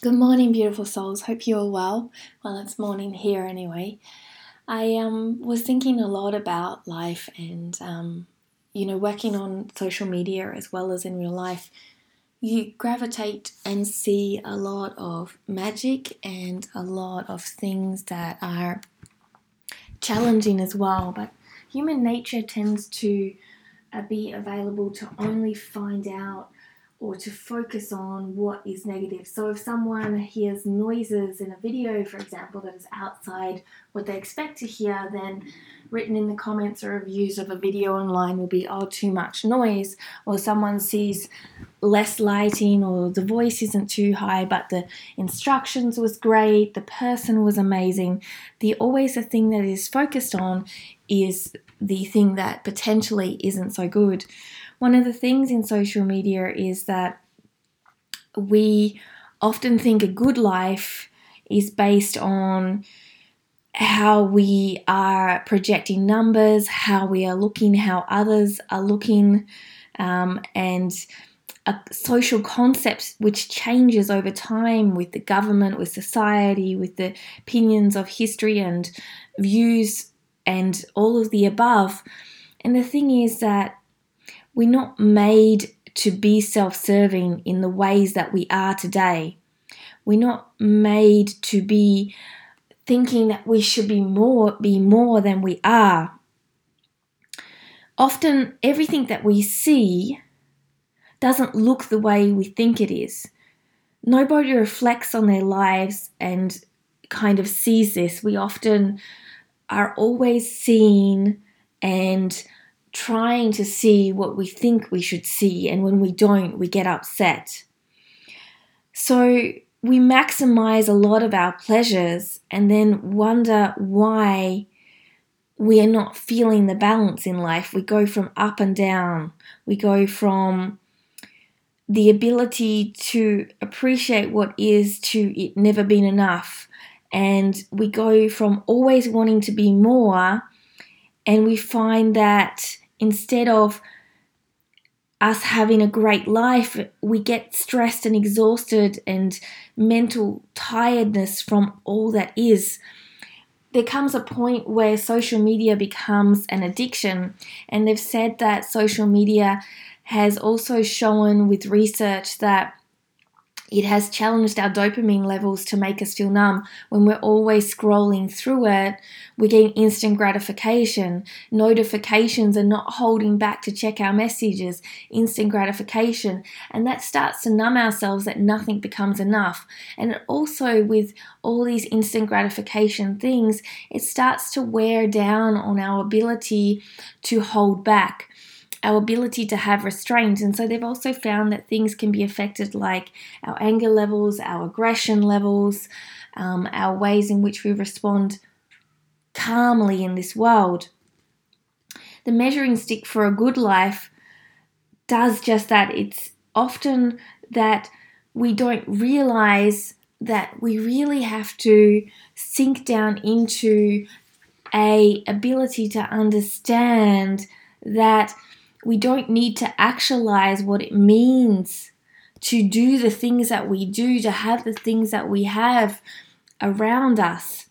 Good morning, beautiful souls. Hope you're well. Well, it's morning here anyway. I um, was thinking a lot about life and, um, you know, working on social media as well as in real life. You gravitate and see a lot of magic and a lot of things that are challenging as well. But human nature tends to uh, be available to only find out or to focus on what is negative. So if someone hears noises in a video, for example, that is outside what they expect to hear, then written in the comments or reviews of a video online will be, oh, too much noise, or someone sees less lighting, or the voice isn't too high, but the instructions was great, the person was amazing. The always the thing that is focused on is the thing that potentially isn't so good one of the things in social media is that we often think a good life is based on how we are projecting numbers, how we are looking, how others are looking, um, and a social concept which changes over time with the government, with society, with the opinions of history and views, and all of the above. And the thing is that we're not made to be self serving in the ways that we are today. We're not made to be thinking that we should be more be more than we are. Often everything that we see doesn't look the way we think it is. Nobody reflects on their lives and kind of sees this. We often are always seen and trying to see what we think we should see, and when we don't, we get upset. So we maximize a lot of our pleasures and then wonder why we are not feeling the balance in life. We go from up and down, we go from the ability to appreciate what is to it never been enough. And we go from always wanting to be more, and we find that instead of us having a great life, we get stressed and exhausted and mental tiredness from all that is. There comes a point where social media becomes an addiction, and they've said that social media has also shown with research that it has challenged our dopamine levels to make us feel numb. When we're always scrolling through it, we're getting instant gratification. Notifications are not holding back to check our messages, instant gratification. And that starts to numb ourselves that nothing becomes enough. And also, with all these instant gratification things, it starts to wear down on our ability to hold back our ability to have restraint. And so they've also found that things can be affected like our anger levels, our aggression levels, um, our ways in which we respond calmly in this world. The measuring stick for a good life does just that. It's often that we don't realize that we really have to sink down into a ability to understand that we don't need to actualize what it means to do the things that we do, to have the things that we have around us.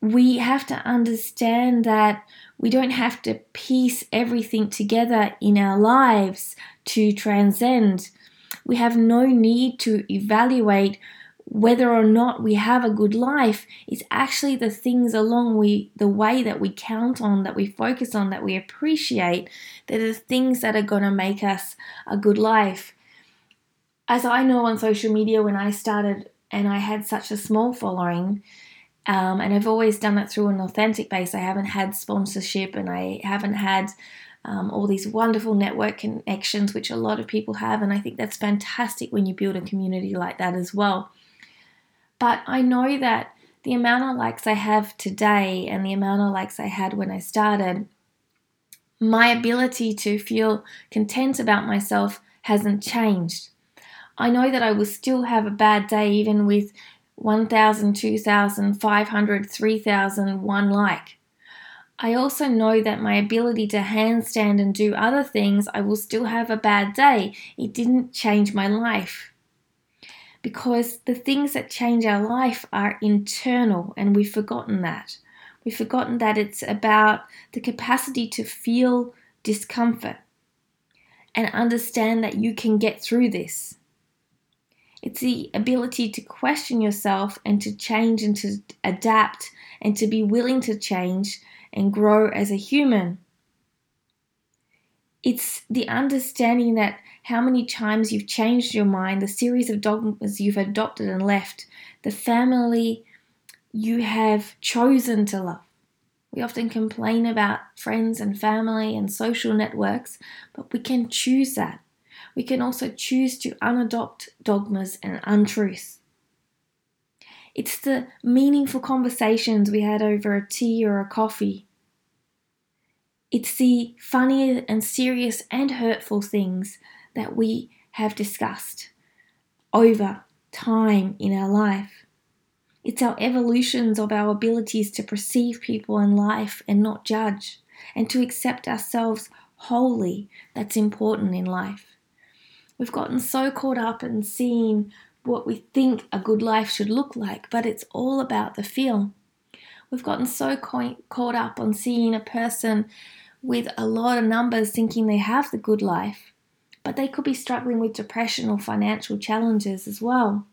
We have to understand that we don't have to piece everything together in our lives to transcend. We have no need to evaluate whether or not we have a good life is actually the things along we the way that we count on that we focus on that we appreciate that are the things that are going to make us a good life. As i know on social media when i started and i had such a small following um, and i've always done it through an authentic base i haven't had sponsorship and i haven't had um, all these wonderful network connections which a lot of people have and i think that's fantastic when you build a community like that as well but I know that the amount of likes I have today and the amount of likes I had when I started, my ability to feel content about myself hasn't changed. I know that I will still have a bad day even with 1,000, 2,000, 500, 3,000, one like. I also know that my ability to handstand and do other things, I will still have a bad day. It didn't change my life. Because the things that change our life are internal and we've forgotten that. We've forgotten that it's about the capacity to feel discomfort and understand that you can get through this. It's the ability to question yourself and to change and to adapt and to be willing to change and grow as a human. It's the understanding that how many times you've changed your mind, the series of dogmas you've adopted and left, the family you have chosen to love. We often complain about friends and family and social networks, but we can choose that. We can also choose to unadopt dogmas and untruths. It's the meaningful conversations we had over a tea or a coffee. It's the funny and serious and hurtful things that we have discussed over time in our life. It's our evolutions of our abilities to perceive people and life and not judge, and to accept ourselves wholly that's important in life. We've gotten so caught up in seeing what we think a good life should look like, but it's all about the feel. We've gotten so caught up on seeing a person with a lot of numbers thinking they have the good life, but they could be struggling with depression or financial challenges as well.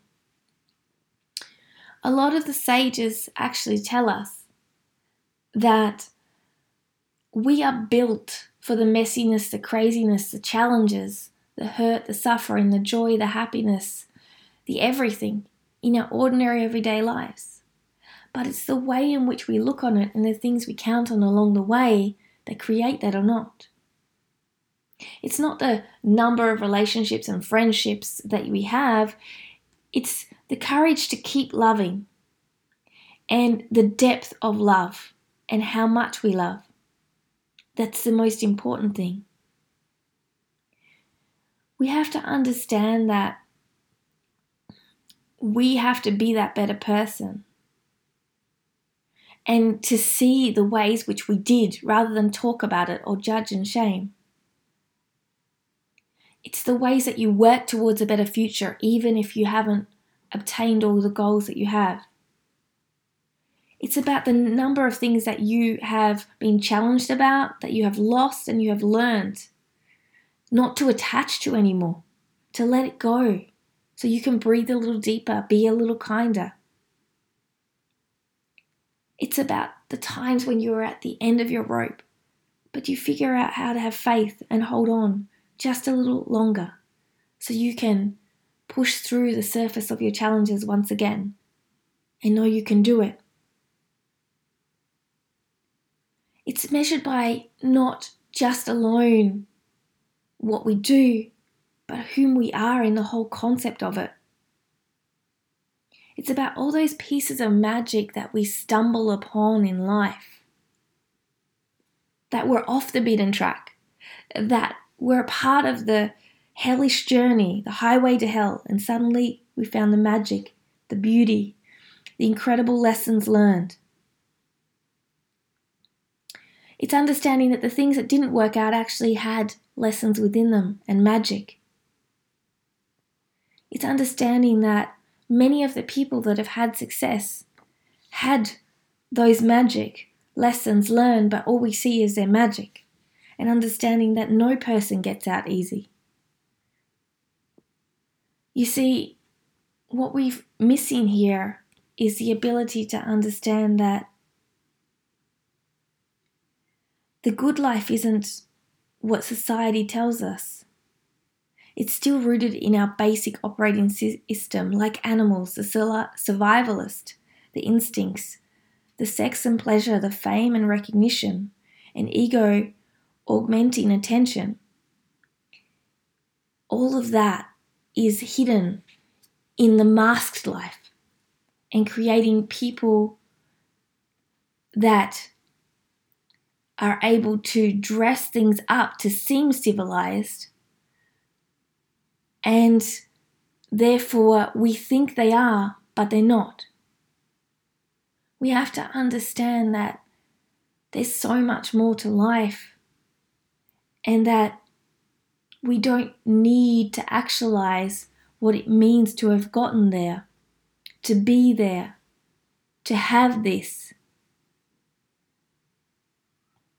A lot of the sages actually tell us that we are built for the messiness, the craziness, the challenges, the hurt, the suffering, the joy, the happiness, the everything in our ordinary everyday lives. But it's the way in which we look on it and the things we count on along the way that create that or not. It's not the number of relationships and friendships that we have, it's the courage to keep loving and the depth of love and how much we love. That's the most important thing. We have to understand that we have to be that better person and to see the ways which we did rather than talk about it or judge and shame. It's the ways that you work towards a better future, even if you haven't obtained all the goals that you have. It's about the number of things that you have been challenged about, that you have lost, and you have learned not to attach to anymore, to let it go, so you can breathe a little deeper, be a little kinder. It's about the times when you're at the end of your rope, but you figure out how to have faith and hold on just a little longer so you can push through the surface of your challenges once again and know you can do it. It's measured by not just alone what we do, but whom we are in the whole concept of it. It's about all those pieces of magic that we stumble upon in life, that we're off the beaten track, that we're a part of the hellish journey, the highway to hell, and suddenly we found the magic, the beauty, the incredible lessons learned. It's understanding that the things that didn't work out actually had lessons within them and magic. It's understanding that many of the people that have had success had those magic lessons learned, but all we see is their magic, and understanding that no person gets out easy. You see, what we're missing here is the ability to understand that the good life isn't what society tells us. It's still rooted in our basic operating system, like animals, the survivalist, the instincts, the sex and pleasure, the fame and recognition, and ego augmenting attention. All of that is hidden in the masked life and creating people that are able to dress things up to seem civilized and therefore we think they are, but they're not. We have to understand that there's so much more to life and that we don't need to actualize what it means to have gotten there, to be there, to have this.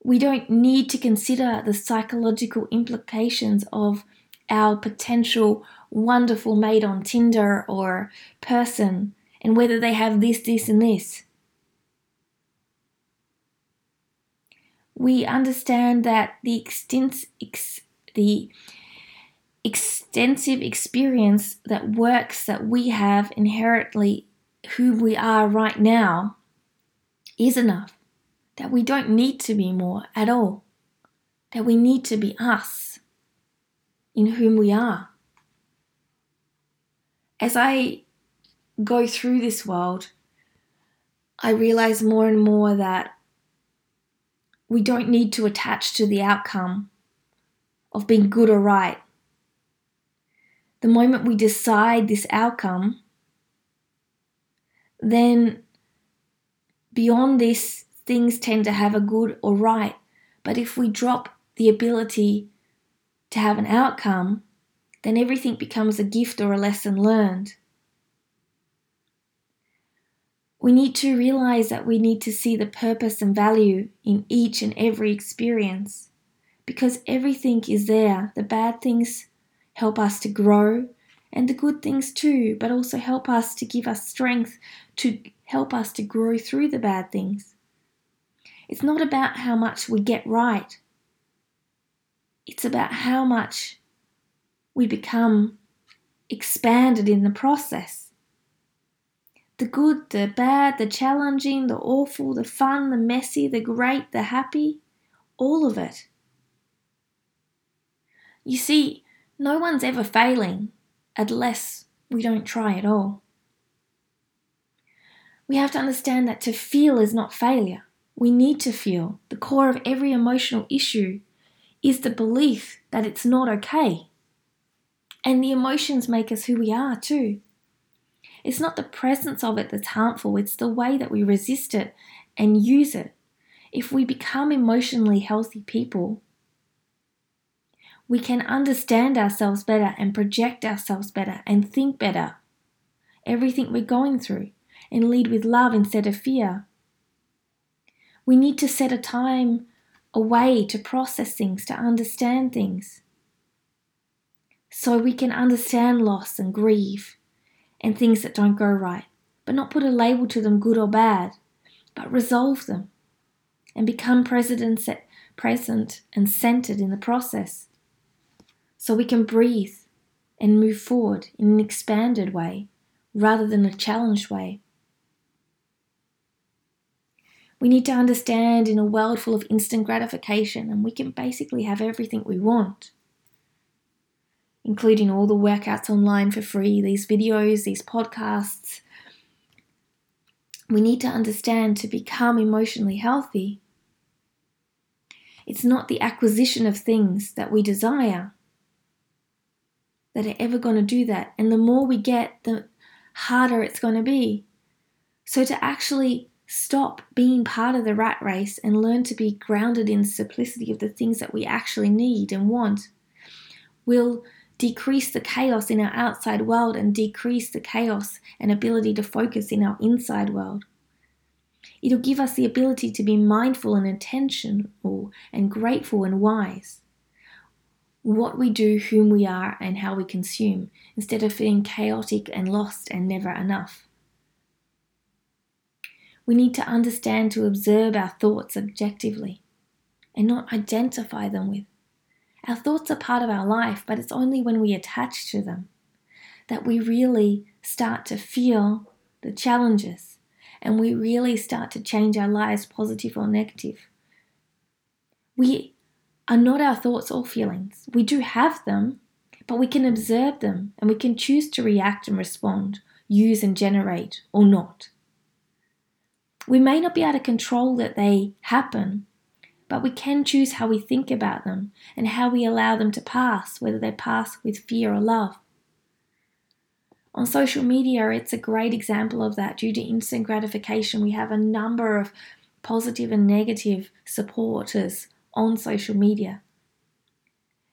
We don't need to consider the psychological implications of our potential wonderful mate on Tinder or person and whether they have this, this, and this. We understand that the ex, the extensive experience that works that we have inherently who we are right now is enough. That we don't need to be more at all. That we need to be us in whom we are. As I go through this world, I realize more and more that we don't need to attach to the outcome of being good or right. The moment we decide this outcome, then beyond this, things tend to have a good or right. But if we drop the ability to have an outcome, then everything becomes a gift or a lesson learned. We need to realize that we need to see the purpose and value in each and every experience because everything is there. The bad things help us to grow and the good things too, but also help us to give us strength to help us to grow through the bad things. It's not about how much we get right, it's about how much we become expanded in the process. The good, the bad, the challenging, the awful, the fun, the messy, the great, the happy, all of it. You see, no one's ever failing unless we don't try at all. We have to understand that to feel is not failure. We need to feel. The core of every emotional issue is the belief that it's not okay. And the emotions make us who we are too. It's not the presence of it that's harmful, it's the way that we resist it and use it. If we become emotionally healthy people, we can understand ourselves better and project ourselves better and think better. Everything we're going through and lead with love instead of fear. We need to set a time away to process things, to understand things so we can understand loss and grieve and things that don't go right, but not put a label to them, good or bad, but resolve them and become present and centered in the process so we can breathe and move forward in an expanded way rather than a challenged way. We need to understand in a world full of instant gratification, and we can basically have everything we want including all the workouts online for free, these videos, these podcasts. We need to understand to become emotionally healthy. It's not the acquisition of things that we desire that are ever going to do that. And the more we get, the harder it's going to be. So, to actually stop being part of the rat race and learn to be grounded in the simplicity of the things that we actually need and want We'll decrease the chaos in our outside world and decrease the chaos and ability to focus in our inside world. It'll give us the ability to be mindful and intentional and grateful and wise. What we do, whom we are, and how we consume, instead of feeling chaotic and lost and never enough. We need to understand to observe our thoughts objectively and not identify them with. Our thoughts are part of our life, but it's only when we attach to them that we really start to feel the challenges and we really start to change our lives, positive or negative. We are not our thoughts or feelings. We do have them, but we can observe them and we can choose to react and respond, use and generate, or not. We may not be able to control that they happen, but we can choose how we think about them and how we allow them to pass, whether they pass with fear or love. On social media, it's a great example of that. Due to instant gratification, we have a number of positive and negative supporters on social media.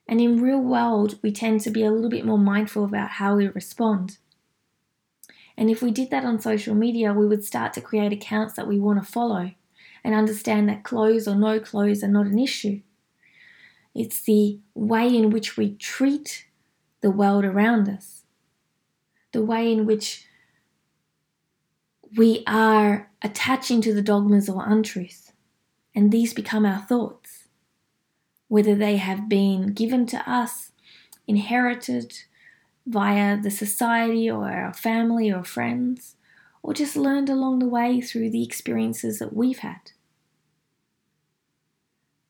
And in real world, we tend to be a little bit more mindful about how we respond. And if we did that on social media, we would start to create accounts that we want to follow and understand that clothes or no clothes are not an issue. It's the way in which we treat the world around us, the way in which we are attaching to the dogmas or untruth, and these become our thoughts, whether they have been given to us, inherited via the society or our family or friends, or just learned along the way through the experiences that we've had.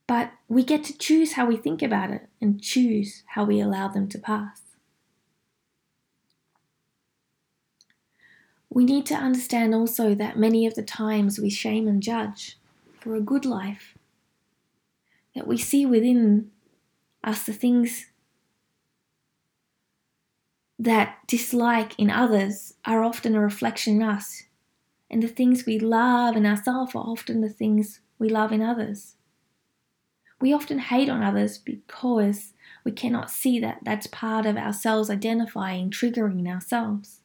But we get to choose how we think about it and choose how we allow them to pass. We need to understand also that many of the times we shame and judge for a good life, that we see within us the things that dislike in others are often a reflection in us, and the things we love in ourselves are often the things we love in others. We often hate on others because we cannot see that that's part of ourselves identifying, triggering ourselves.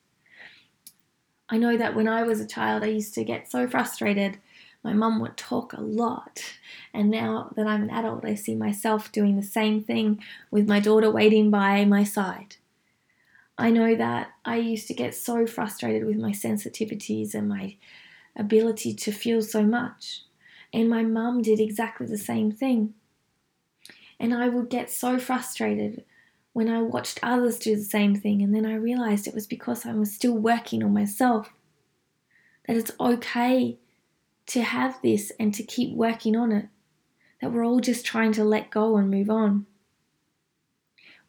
I know that when I was a child, I used to get so frustrated. My mum would talk a lot. And now that I'm an adult, I see myself doing the same thing with my daughter waiting by my side. I know that I used to get so frustrated with my sensitivities and my ability to feel so much. And my mum did exactly the same thing. And I would get so frustrated when I watched others do the same thing, and then I realized it was because I was still working on myself. That it's okay to have this and to keep working on it. That we're all just trying to let go and move on.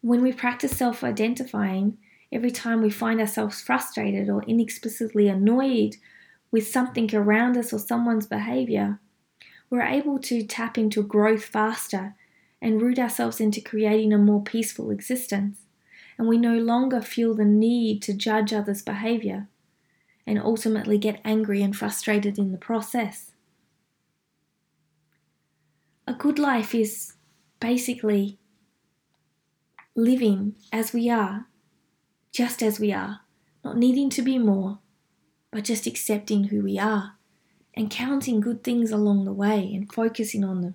When we practice self identifying, every time we find ourselves frustrated or inexplicably annoyed with something around us or someone's behavior, we're able to tap into growth faster and root ourselves into creating a more peaceful existence. And we no longer feel the need to judge others' behavior and ultimately get angry and frustrated in the process. A good life is basically living as we are, just as we are, not needing to be more, but just accepting who we are and counting good things along the way and focusing on them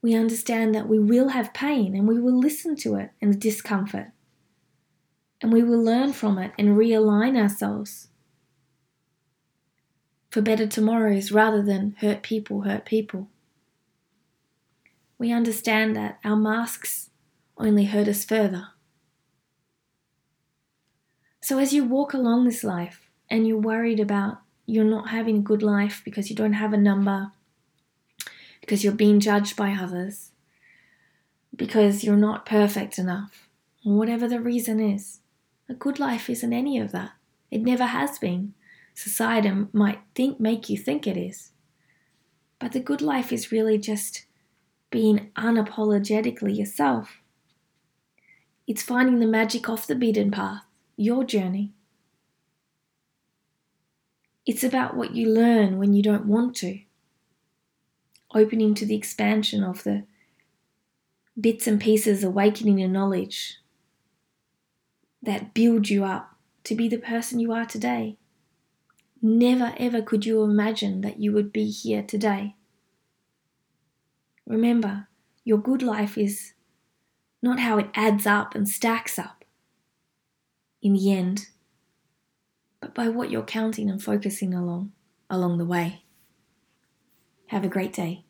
we understand that we will have pain and we will listen to it and the discomfort. And we will learn from it and realign ourselves for better tomorrows rather than hurt people, hurt people. We understand that our masks only hurt us further. So, as you walk along this life and you're worried about you're not having a good life because you don't have a number, because you're being judged by others, because you're not perfect enough, whatever the reason is. A good life isn't any of that. It never has been. Society might think make you think it is. But the good life is really just being unapologetically yourself. It's finding the magic off the beaten path, your journey. It's about what you learn when you don't want to opening to the expansion of the bits and pieces awakening your knowledge that build you up to be the person you are today. Never ever could you imagine that you would be here today. Remember, your good life is not how it adds up and stacks up in the end, but by what you're counting and focusing along along the way. Have a great day.